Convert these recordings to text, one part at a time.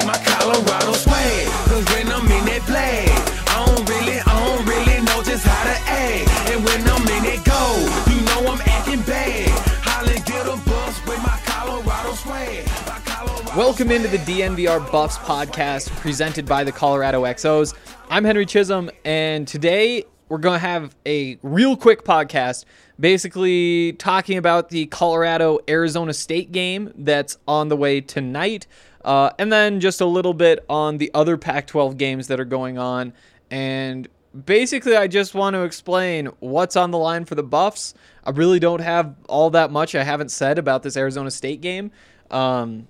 Like my Colorado swag. Cause when I'm in that flag, I don't really, I don't really know just how to act. And when I'm in it go, you know I'm acting bad. Holly get a bus with my Colorado swag. My Colorado Welcome into the DNVR Buffs podcast presented by the Colorado XOs. I'm Henry Chisholm, and today we're going to have a real quick podcast basically talking about the Colorado Arizona State game that's on the way tonight, uh, and then just a little bit on the other Pac 12 games that are going on. And basically, I just want to explain what's on the line for the Buffs. I really don't have all that much I haven't said about this Arizona State game. Um,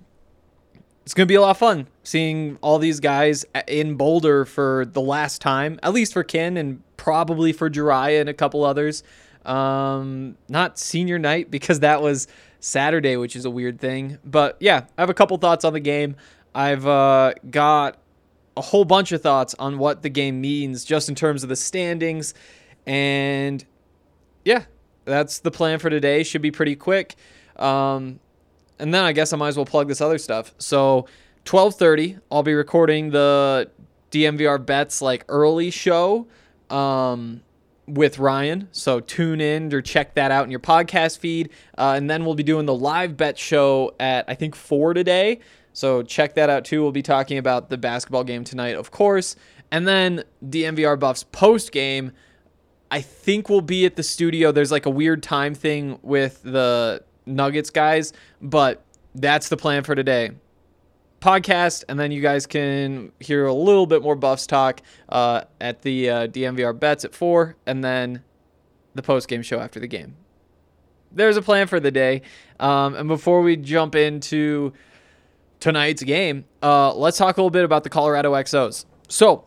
it's going to be a lot of fun seeing all these guys in Boulder for the last time, at least for Kin and probably for Jeriah and a couple others. Um, not senior night because that was Saturday, which is a weird thing. But yeah, I have a couple thoughts on the game. I've uh, got a whole bunch of thoughts on what the game means just in terms of the standings. And yeah, that's the plan for today. Should be pretty quick. Um, and then I guess I might as well plug this other stuff. So 12:30, I'll be recording the DNVR bets like early show um, with Ryan. So tune in or check that out in your podcast feed. Uh, and then we'll be doing the live bet show at I think four today. So check that out too. We'll be talking about the basketball game tonight, of course, and then DNVR Buffs post game. I think we'll be at the studio. There's like a weird time thing with the Nuggets guys, but that's the plan for today. Podcast, and then you guys can hear a little bit more Buffs talk uh, at the uh, DNVR bets at four, and then the post game show after the game. There's a plan for the day. Um, and before we jump into tonight's game, uh, let's talk a little bit about the Colorado XOs. So,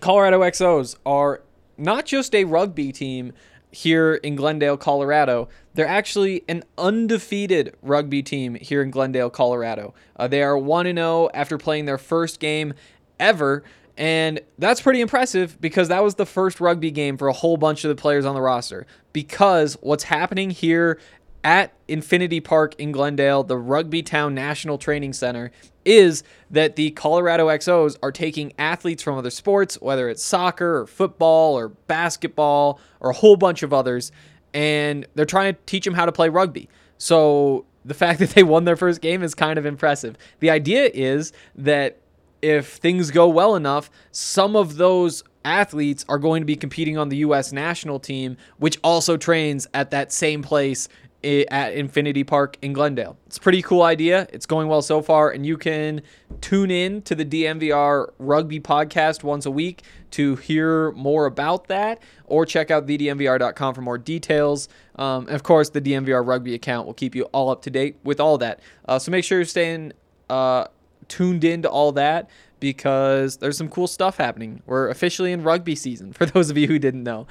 Colorado XOs are not just a rugby team here in Glendale, Colorado. They're actually an undefeated rugby team here in Glendale, Colorado. Uh, they are 1 0 after playing their first game ever. And that's pretty impressive because that was the first rugby game for a whole bunch of the players on the roster. Because what's happening here at Infinity Park in Glendale, the Rugby Town National Training Center, is that the Colorado XOs are taking athletes from other sports, whether it's soccer or football or basketball or a whole bunch of others, and they're trying to teach them how to play rugby. So the fact that they won their first game is kind of impressive. The idea is that if things go well enough, some of those athletes are going to be competing on the U.S. national team, which also trains at that same place at Infinity Park in Glendale. It's a pretty cool idea. It's going well so far, and you can tune in to the DNVR Rugby podcast once a week to hear more about that, or check out thednvr.com for more details. Um, and of course, the DNVR Rugby account will keep you all up to date with all that. Uh, so make sure you're staying uh, tuned into all that because there's some cool stuff happening. We're officially in rugby season for those of you who didn't know.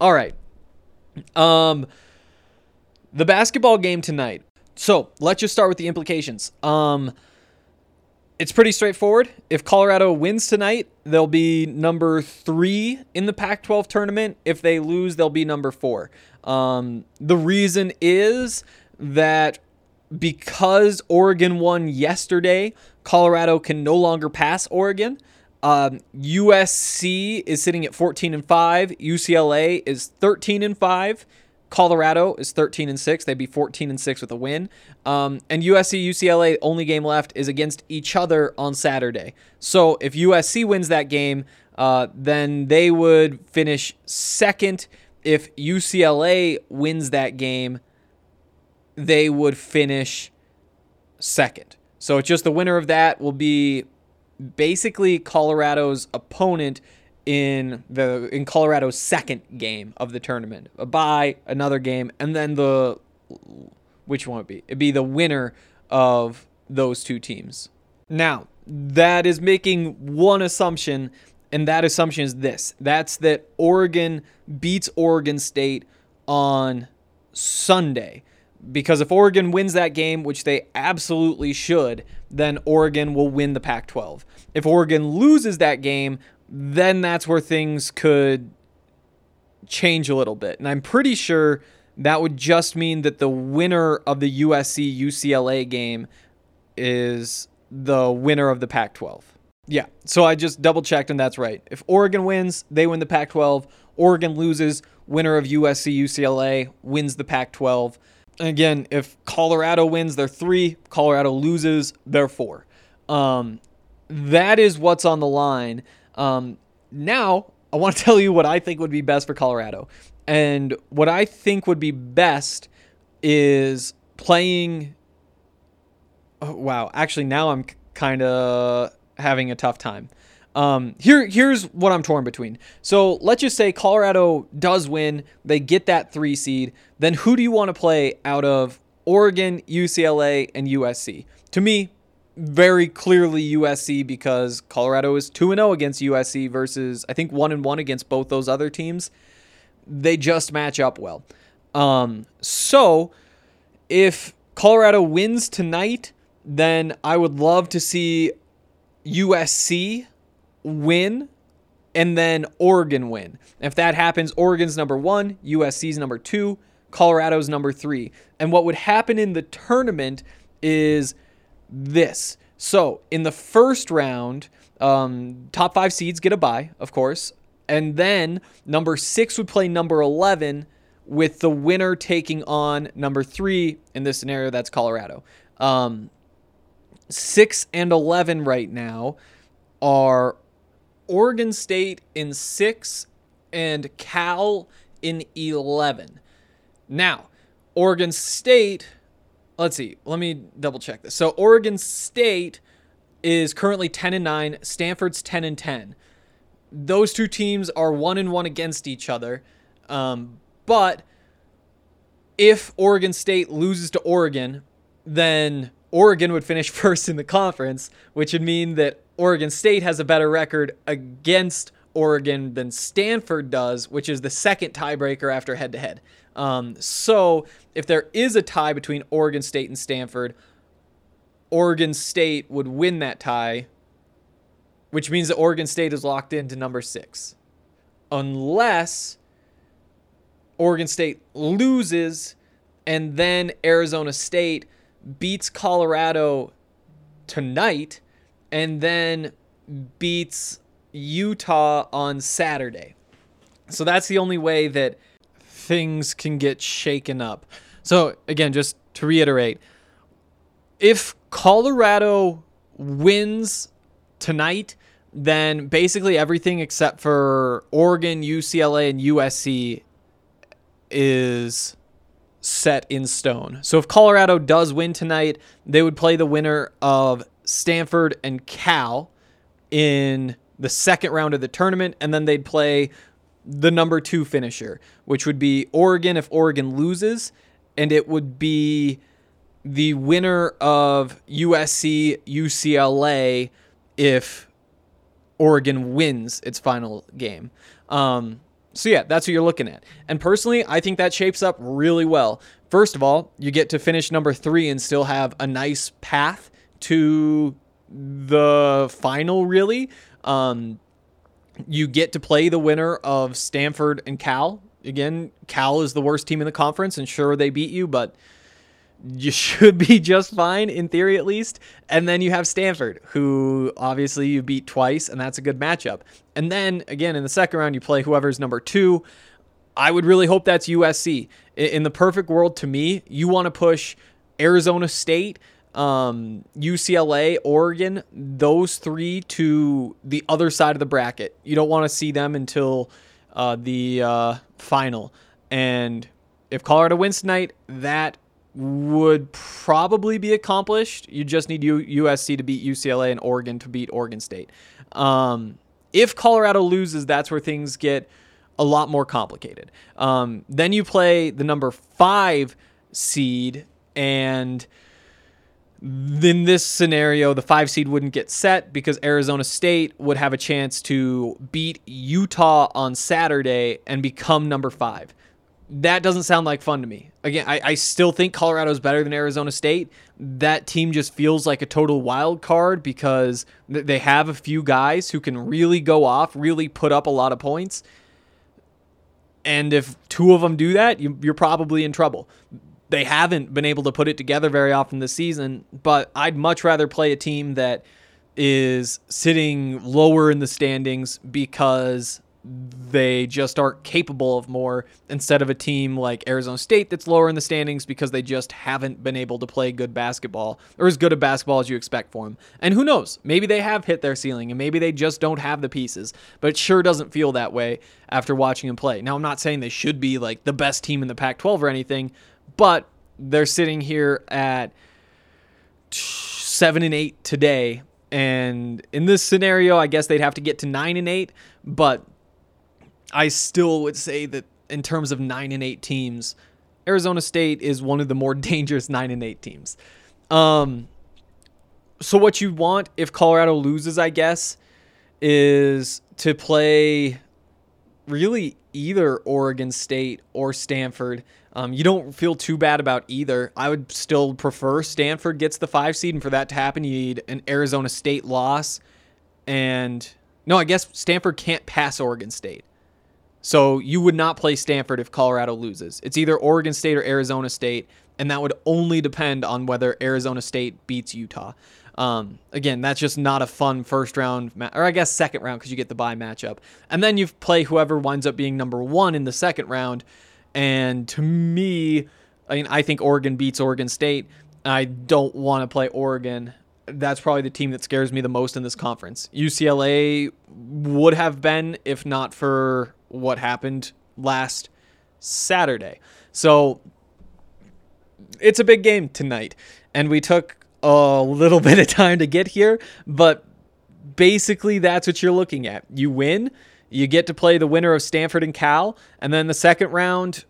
All right. Um the basketball game tonight. So, let's just start with the implications. Um it's pretty straightforward. If Colorado wins tonight, they'll be number three in the Pac 12 tournament. If they lose, they'll be number four. Um, the reason is that because Oregon won yesterday, Colorado can no longer pass Oregon. Um, USC is sitting at 14 and 5. UCLA is 13 and 5. Colorado is 13 and 6. They'd be 14 and 6 with a win. Um, and USC UCLA only game left is against each other on Saturday. So if USC wins that game, uh, then they would finish second. If UCLA wins that game, they would finish second. So it's just the winner of that will be basically Colorado's opponent in the in Colorado's second game of the tournament. A bye, another game, and then the which one would be? It'd be the winner of those two teams. Now, that is making one assumption, and that assumption is this. That's that Oregon beats Oregon State on Sunday. Because if Oregon wins that game, which they absolutely should, then Oregon will win the Pac 12. If Oregon loses that game, then that's where things could change a little bit. And I'm pretty sure that would just mean that the winner of the USC UCLA game is the winner of the Pac 12. Yeah, so I just double checked and that's right. If Oregon wins, they win the Pac 12. Oregon loses, winner of USC UCLA wins the Pac 12. Again, if Colorado wins, they're three. Colorado loses, they're four. Um, that is what's on the line. Um, now, I want to tell you what I think would be best for Colorado. And what I think would be best is playing. Oh, wow, actually, now I'm kind of having a tough time. Um, here, here's what I'm torn between. So let's just say Colorado does win, they get that three seed. Then who do you want to play out of Oregon, UCLA, and USC? To me, very clearly USC because Colorado is 2 and 0 against USC versus I think 1 and 1 against both those other teams. They just match up well. Um, so if Colorado wins tonight, then I would love to see USC win and then Oregon win. If that happens, Oregon's number one, USC's number two, Colorado's number three. And what would happen in the tournament is this. So in the first round, um, top five seeds get a bye, of course. And then number six would play number 11 with the winner taking on number three. In this scenario, that's Colorado. Um, six and 11 right now are Oregon State in six and Cal in 11. Now, Oregon State, let's see, let me double check this. So, Oregon State is currently 10 and 9, Stanford's 10 and 10. Those two teams are 1 and 1 against each other. Um, but if Oregon State loses to Oregon, then Oregon would finish first in the conference, which would mean that Oregon State has a better record against Oregon than Stanford does, which is the second tiebreaker after head to head. So if there is a tie between Oregon State and Stanford, Oregon State would win that tie, which means that Oregon State is locked into number six. Unless Oregon State loses and then Arizona State beats Colorado tonight and then beats Utah on Saturday. So that's the only way that things can get shaken up. So, again, just to reiterate, if Colorado wins tonight, then basically everything except for Oregon, UCLA, and USC is set in stone. So if Colorado does win tonight, they would play the winner of Stanford and Cal in the second round of the tournament, and then they'd play the number two finisher, which would be Oregon if Oregon loses, and it would be the winner of USC UCLA if Oregon wins its final game. Um, so yeah, that's what you're looking at. And personally, I think that shapes up really well. First of all, you get to finish number three and still have a nice path to the final, really. Um, you get to play the winner of Stanford and Cal. Again, Cal is the worst team in the conference, and sure, they beat you, but you should be just fine in theory at least. And then you have Stanford, who obviously you beat twice, and that's a good matchup. And then again in the second round, you play whoever's number two. I would really hope that's USC. In the perfect world, to me, you want to push Arizona State, um, UCLA, Oregon, those three to the other side of the bracket. You don't want to see them until uh, the uh, final. And if Colorado wins tonight, that would probably be accomplished. You just need U- USC to beat UCLA and Oregon to beat Oregon State. Um, if Colorado loses, that's where things get a lot more complicated. Um, then you play the number five seed, and in this scenario, the five seed wouldn't get set because Arizona State would have a chance to beat Utah on Saturday and become number five. That doesn't sound like fun to me. Again, I, I still think Colorado is better than Arizona State. That team just feels like a total wild card because they have a few guys who can really go off, really put up a lot of points. And if two of them do that, you, you're probably in trouble they haven't been able to put it together very often this season, but I'd much rather play a team that is sitting lower in the standings because they just aren't capable of more instead of a team like Arizona State that's lower in the standings because they just haven't been able to play good basketball or as good a basketball as you expect for them. And who knows? Maybe they have hit their ceiling and maybe they just don't have the pieces, but it sure doesn't feel that way after watching them play. Now, I'm not saying they should be like the best team in the Pac 12 or anything, but they're sitting here at seven and eight today. And in this scenario, I guess they'd have to get to nine and eight. But I still would say that in terms of nine and eight teams, Arizona State is one of the more dangerous nine and eight teams. Um, so what you want if Colorado loses, I guess, is to play really either Oregon State or Stanford. Um, you don't feel too bad about either. I would still prefer Stanford gets the five seed, and for that to happen, you need an Arizona State loss. And no, I guess Stanford can't pass Oregon State. So you would not play Stanford if Colorado loses. It's either Oregon State or Arizona State, and that would only depend on whether Arizona State beats Utah. Um, again, that's just not a fun first round, ma- or I guess second round because you get the bye matchup. And then you play whoever winds up being number one in the second round. And to me, I mean, I think Oregon beats Oregon State. I don't want to play Oregon. That's probably the team that scares me the most in this conference. UCLA would have been if not for what happened last Saturday. So it's a big game tonight. And we took a little bit of time to get here, but basically that's what you're looking at. You win, you get to play the winner of Stanford and Cal, and then the second round,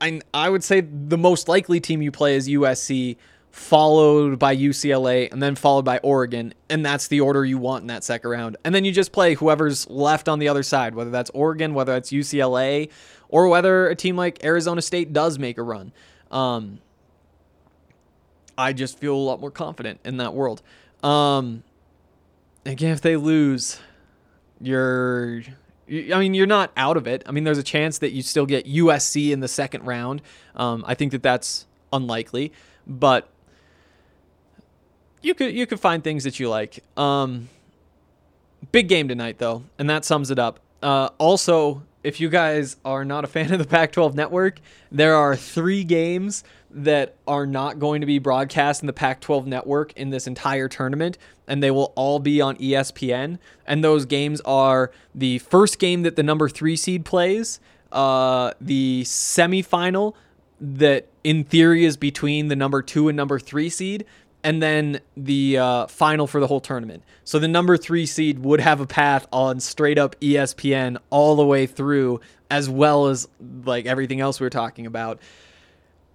I I would say the most likely team you play is USC, followed by UCLA, and then followed by Oregon, and that's the order you want in that second round. And then you just play whoever's left on the other side, whether that's Oregon, whether that's UCLA, or whether a team like Arizona State does make a run. Um, I just feel a lot more confident in that world. Um, again, if they lose, you're, I mean, you're not out of it. I mean, there's a chance that you still get USC in the second round. Um, I think that that's unlikely, but you could you could find things that you like. Um, big game tonight though, and that sums it up. Uh, also, if you guys are not a fan of the Pac 12 network, there are three games that are not going to be broadcast in the Pac 12 network in this entire tournament, and they will all be on ESPN. And those games are the first game that the number three seed plays, uh, the semifinal that in theory is between the number two and number three seed, and then the uh, final for the whole tournament. So the number three seed would have a path on straight up ESPN all the way through, as well as like everything else we're talking about.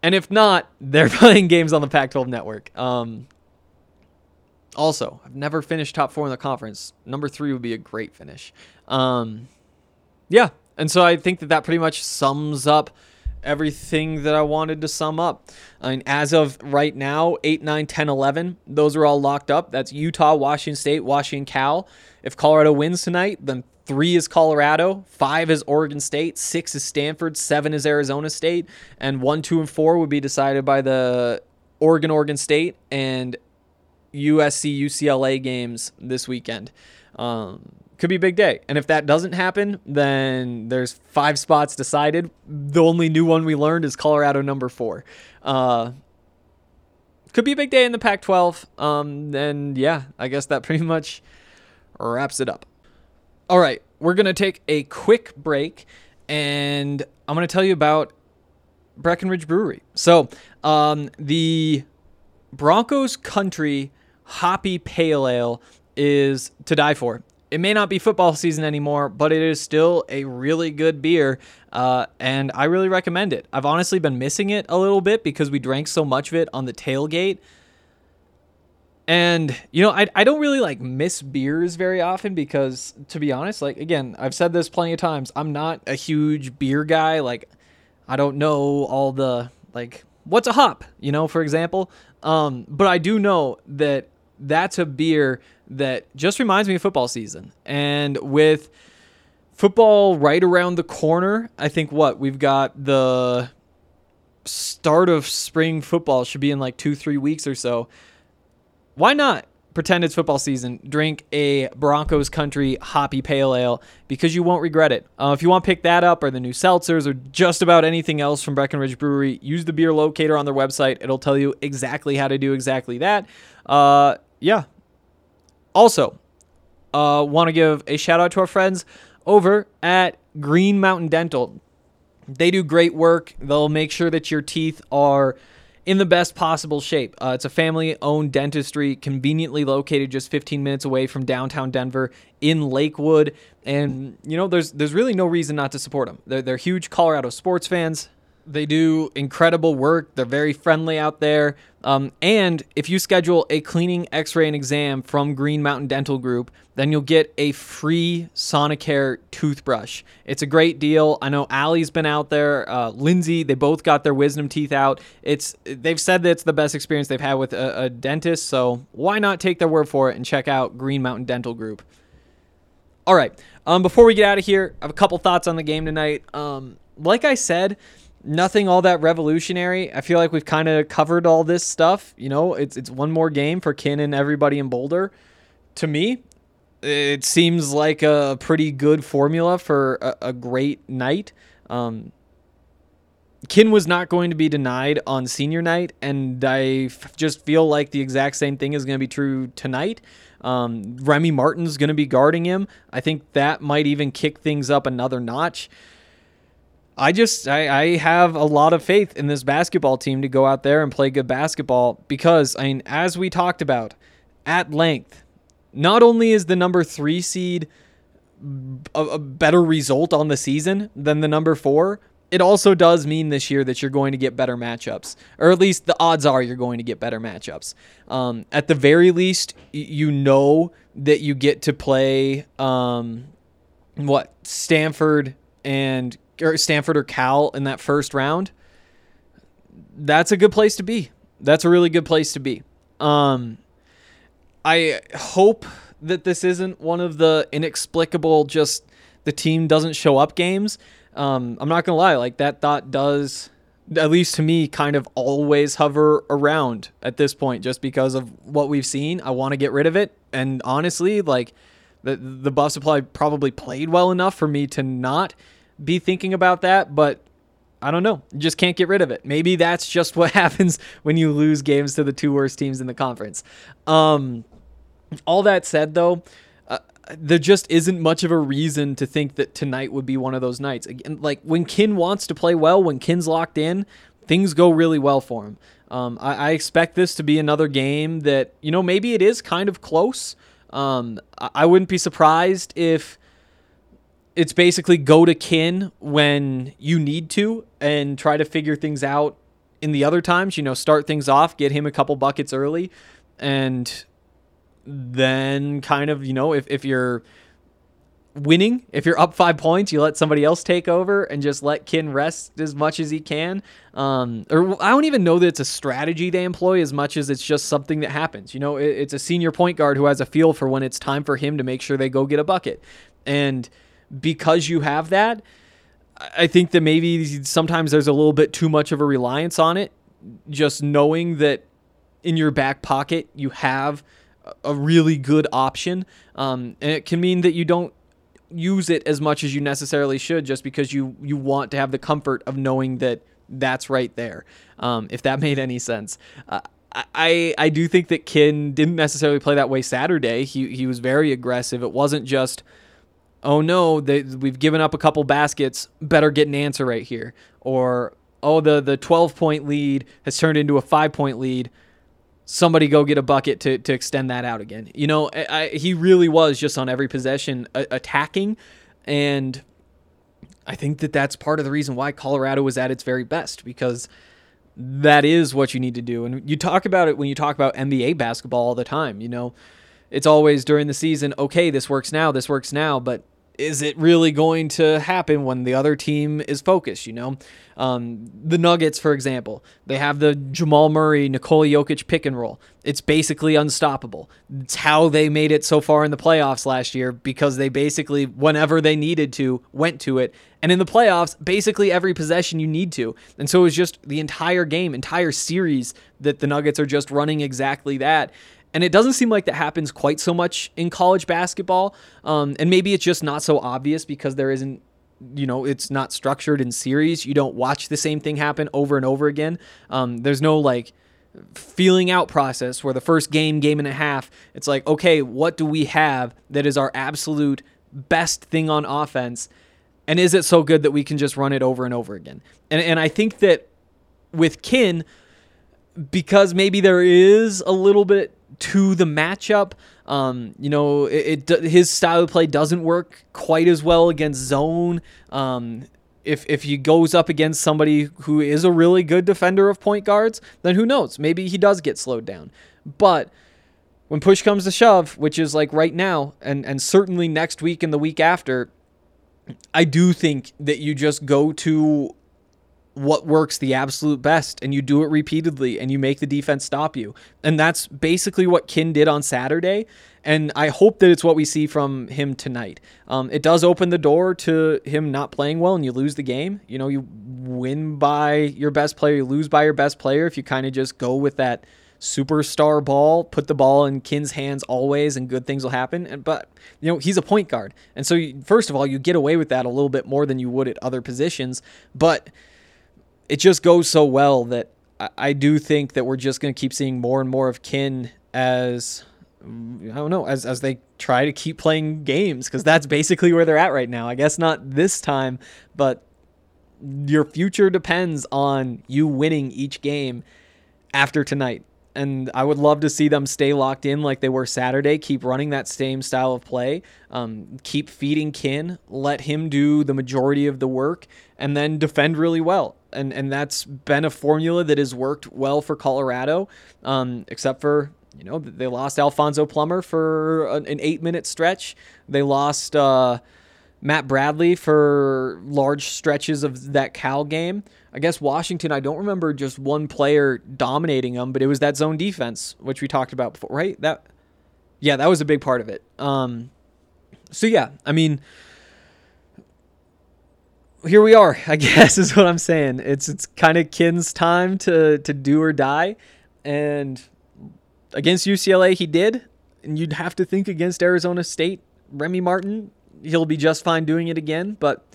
And if not, they're playing games on the Pac 12 network. Um, also, I've never finished top four in the conference. Number three would be a great finish. Um, yeah. And so I think that that pretty much sums up everything that I wanted to sum up. I mean, as of right now, 8, 9, 10, 11, those are all locked up. That's Utah, Washington State, Washington, Cal. If Colorado wins tonight, then three is Colorado, five is Oregon State, six is Stanford, seven is Arizona State, and one, two, and four would be decided by the Oregon, Oregon State, and USC, UCLA games this weekend. Um, could be a big day. And if that doesn't happen, then there's five spots decided. The only new one we learned is Colorado number four. Uh, could be a big day in the Pac 12. Um, and yeah, I guess that pretty much wraps it up. All right, we're going to take a quick break and I'm going to tell you about Breckenridge Brewery. So, Um, the Broncos Country Hoppy Pale Ale is to die for. It may not be football season anymore, but it is still a really good beer, uh, and I really recommend it. I've honestly been missing it a little bit because we drank so much of it on the tailgate. And you know, I, I don't really like miss beers very often because to be honest, like again, I've said this plenty of times, I'm not a huge beer guy. Like I don't know all the like what's a hop, you know, for example. Um, but I do know that that's a beer that just reminds me of football season. And with football right around the corner, I think what we've got the start of spring football should be in like two, three weeks or so why not pretend it's football season? Drink a Broncos Country Hoppy Pale Ale because you won't regret it. Uh, if you want to pick that up or the new seltzers or just about anything else from Breckenridge Brewery, use the beer locator on their website. It'll tell you exactly how to do exactly that. Uh, yeah. Also, uh, want to give a shout out to our friends over at Green Mountain Dental. They do great work. They'll make sure that your teeth are in the best possible shape. Uh, it's a family owned dentistry, conveniently located just 15 minutes away from downtown Denver in Lakewood. And, you know, there's, there's really no reason not to support them. They're, they're huge Colorado sports fans. They do incredible work. They're very friendly out there. Um, and if you schedule a cleaning, x ray, and exam from Green Mountain Dental Group, then you'll get a free Sonicare toothbrush. It's a great deal. I know Allie's been out there. Uh, Lindsay, they both got their wisdom teeth out. It's They've said that it's the best experience they've had with a, a dentist. So why not take their word for it and check out Green Mountain Dental Group? All right. Um, before we get out of here, I have a couple thoughts on the game tonight. Um, like I said, nothing all that revolutionary. I feel like we've kind of covered all this stuff. You know, it's it's one more game for Kin and everybody in Boulder. To me, it seems like a pretty good formula for a, a great night. Um, Kin was not going to be denied on senior night, and I f- just feel like the exact same thing is going to be true tonight. Um, Remy Martin's going to be guarding him. I think that might even kick things up another notch. I just I, I have a lot of faith in this basketball team to go out there and play good basketball because I mean as we talked about at length, not only is the number three seed a, a better result on the season than the number four, it also does mean this year that you're going to get better matchups, or at least the odds are you're going to get better matchups. Um, at the very least, you know that you get to play um, what Stanford and or Stanford or Cal in that first round, that's a good place to be. That's a really good place to be. Um, I hope that this isn't one of the inexplicable just the team doesn't show up games. Um, I'm not gonna lie, like that thought does, at least to me, kind of always hover around at this point, just because of what we've seen. I want to get rid of it, and honestly, like the the buff supply probably played well enough for me to not be thinking about that, but I don't know. You just can't get rid of it. Maybe that's just what happens when you lose games to the two worst teams in the conference. Um, all that said, though, uh, there just isn't much of a reason to think that tonight would be one of those nights. Again, like when Kin wants to play well, when Kin's locked in, things go really well for him. Um, I, I, expect this to be another game that you know maybe it is kind of close. Um, I, I wouldn't be surprised if it's basically go to kin when you need to and try to figure things out in the other times, you know, start things off, get him a couple buckets early and then kind of, you know, if, if you're winning, if you're up five points, you let somebody else take over and just let Kin rest as much as he can. Um, or I don't even know that it's a strategy they employ as much as it's just something that happens. You know, it, it's a senior point guard who has a feel for when it's time for him to make sure they go get a bucket. And because you have that, I think that maybe sometimes there's a little bit too much of a reliance on it. Just knowing that in your back pocket you have a really good option, um, and it can mean that you don't use it as much as you necessarily should, just because you you want to have the comfort of knowing that that's right there. Um, if that made any sense. Uh, I, I do think that Kin didn't necessarily play that way Saturday. He he was very aggressive. It wasn't just oh no, they, we've given up a couple baskets, better get an answer right here. Or, oh the the 12 point lead has turned into a five point lead. Somebody go get a bucket to, to extend that out again. You know, I, I, he really was just on every possession a- attacking, and I think that that's part of the reason why Colorado was at its very best because that is what you need to do. And you talk about it when you talk about NBA basketball all the time. You know, it's always during the season, okay, this works now, this works now, but is it really going to happen when the other team is focused? You know, um, the Nuggets, for example, they have the Jamal Murray, Nikola Jokic pick and roll. It's basically unstoppable. It's how they made it so far in the playoffs last year because they basically, whenever they needed to, went to it. And in the playoffs, basically every possession you need to. And so it was just the entire game, entire series that the Nuggets are just running exactly that. And it doesn't seem like that happens quite so much in college basketball. Um, and maybe it's just not so obvious because there isn't, you know, it's not structured in series. You don't watch the same thing happen over and over again. Um, there's no like feeling out process where the first game, game and a half, it's like, okay, what do we have that is our absolute best thing on offense? And is it so good that we can just run it over and over again? And, and I think that with Kin, because maybe there is a little bit to the matchup. Um, you know, it, it, his style of play doesn't work quite as well against zone. Um, if if he goes up against somebody who is a really good defender of point guards, then who knows? Maybe he does get slowed down. But when push comes to shove, which is like right now, and and certainly next week and the week after, I do think that you just go to what works the absolute best and you do it repeatedly and you make the defense stop you. And that's basically what Kin did on Saturday. And I hope that it's what we see from him tonight. Um, it does open the door to him not playing well and you lose the game. You know, you win by your best player, you lose by your best player if you kind of just go with that superstar ball, put the ball in Kin's hands always, and good things will happen. And but you know he's a point guard, and so you, first of all, you get away with that a little bit more than you would at other positions. But it just goes so well that I, I do think that we're just going to keep seeing more and more of Kin as I don't know as as they try to keep playing games because that's basically where they're at right now. I guess not this time, but your future depends on you winning each game after tonight. And I would love to see them stay locked in like they were Saturday, keep running that same style of play, um, keep feeding Kin, let him do the majority of the work, and then defend really well and and that's been a formula that has worked well for Colorado, um, except for you know they lost Alfonso Plummer for an, eight minute stretch. They lost uh, Matt Bradley for large stretches of that Cal game. I guess Washington. I don't remember just one player dominating them, but it was that zone defense, which we talked about before, right? That yeah, that was a big part of it. Um, so yeah, I mean here we are, I guess is what I'm saying. It's it's kind of Kin's time to to do or die, and against UCLA he did, and you'd have to think against Arizona State, Remy Martin, he'll be just fine doing it again, but.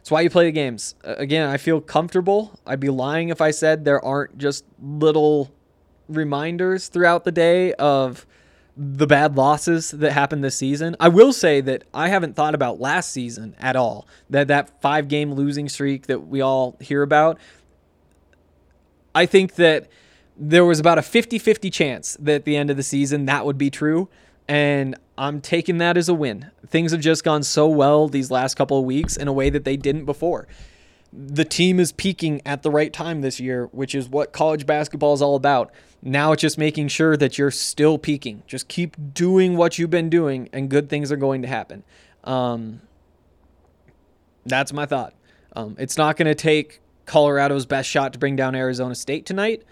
It's why you play the games. Again, I feel comfortable. I'd be lying if I said there aren't just little reminders throughout the day of the bad losses that happened this season. I will say that I haven't thought about last season at all. That that five game losing streak that we all hear about. I think that there was about a 50-50 chance that at the end of the season that would be true and I'm taking that as a win. Things have just gone so well these last couple of weeks in a way that they didn't before. The team is peaking at the right time this year, which is what college basketball is all about. Now it's just making sure that you're still peaking. Just keep doing what you've been doing, and good things are going to happen. Um, that's my thought. Um, it's not going to take Colorado's best shot to bring down Arizona State tonight.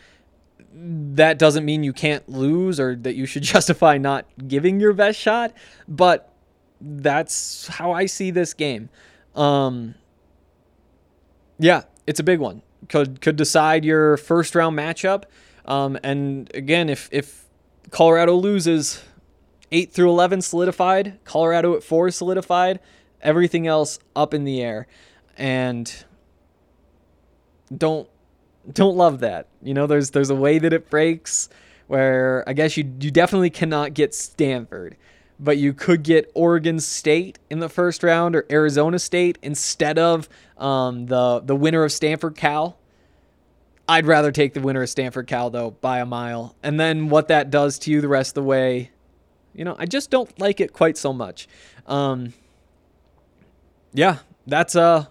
That doesn't mean you can't lose or that you should justify not giving your best shot, but that's how I see this game. Um, yeah, it's a big one. Could could decide your first round matchup. Um, and again, if if Colorado loses, eight through eleven solidified, Colorado at four solidified, everything else up in the air, and don't don't love that. You know, there's there's a way that it breaks where I guess you you definitely cannot get Stanford, but you could get Oregon State in the first round or Arizona State instead of um, the the winner of Stanford Cal I'd rather take the winner of Stanford Cal though by a mile. And then what that does to you the rest of the way, you know, I just don't like it quite so much. Um, yeah, that's uh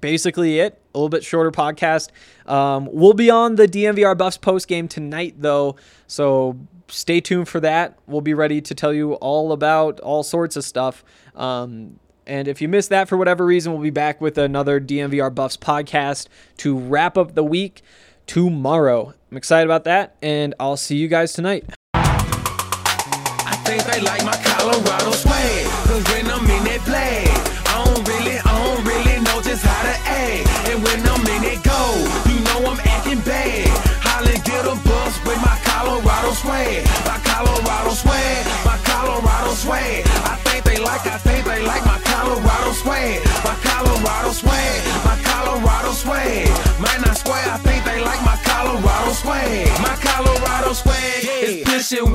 basically it. A little bit shorter podcast. Um, we'll be on the DNVR Buffs post game tonight though, so stay tuned for that. We'll be ready to tell you all about all sorts of stuff. Um, and if you missed that for whatever reason, we'll be back with another DNVR Buffs podcast to wrap up the week tomorrow. I'm excited about that, and I'll see you guys tonight. I think they like my Colorado swag. Cause when I'm in that swag. My Colorado swag, my Colorado swag. I think they like, I think they like my Colorado swag. My Colorado swag, my Colorado swag. Man, I swear, I think they like my Colorado swag. My Colorado swag is pushing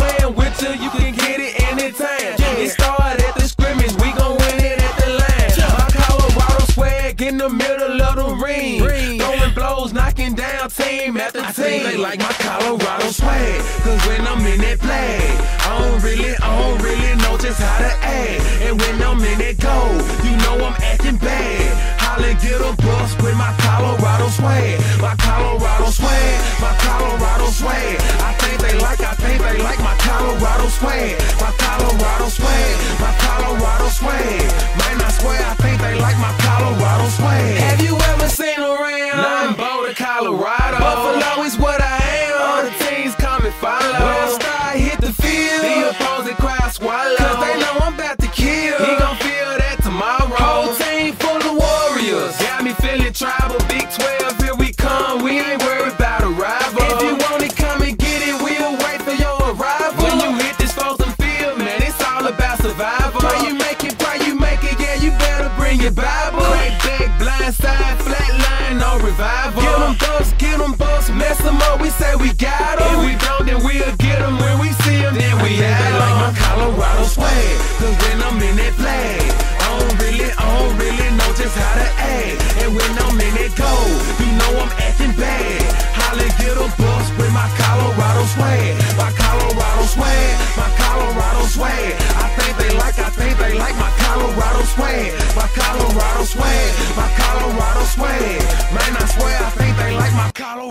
playing with you, you can get it anytime. It started at the scrimmage, we gon' win it at the line. My Colorado swag in the middle of the ring. Throwing blows, knocking down team after team. They like my Colorado swag. Cause when I'm in that flag, I don't really, I don't really know just how to act. And when I'm in that go, you know I'm acting bad. Holla, get a bus with my Colorado swag. My Colorado swag, my Colorado swag. I think they like, I think they like my Colorado swag. My Colorado Colorado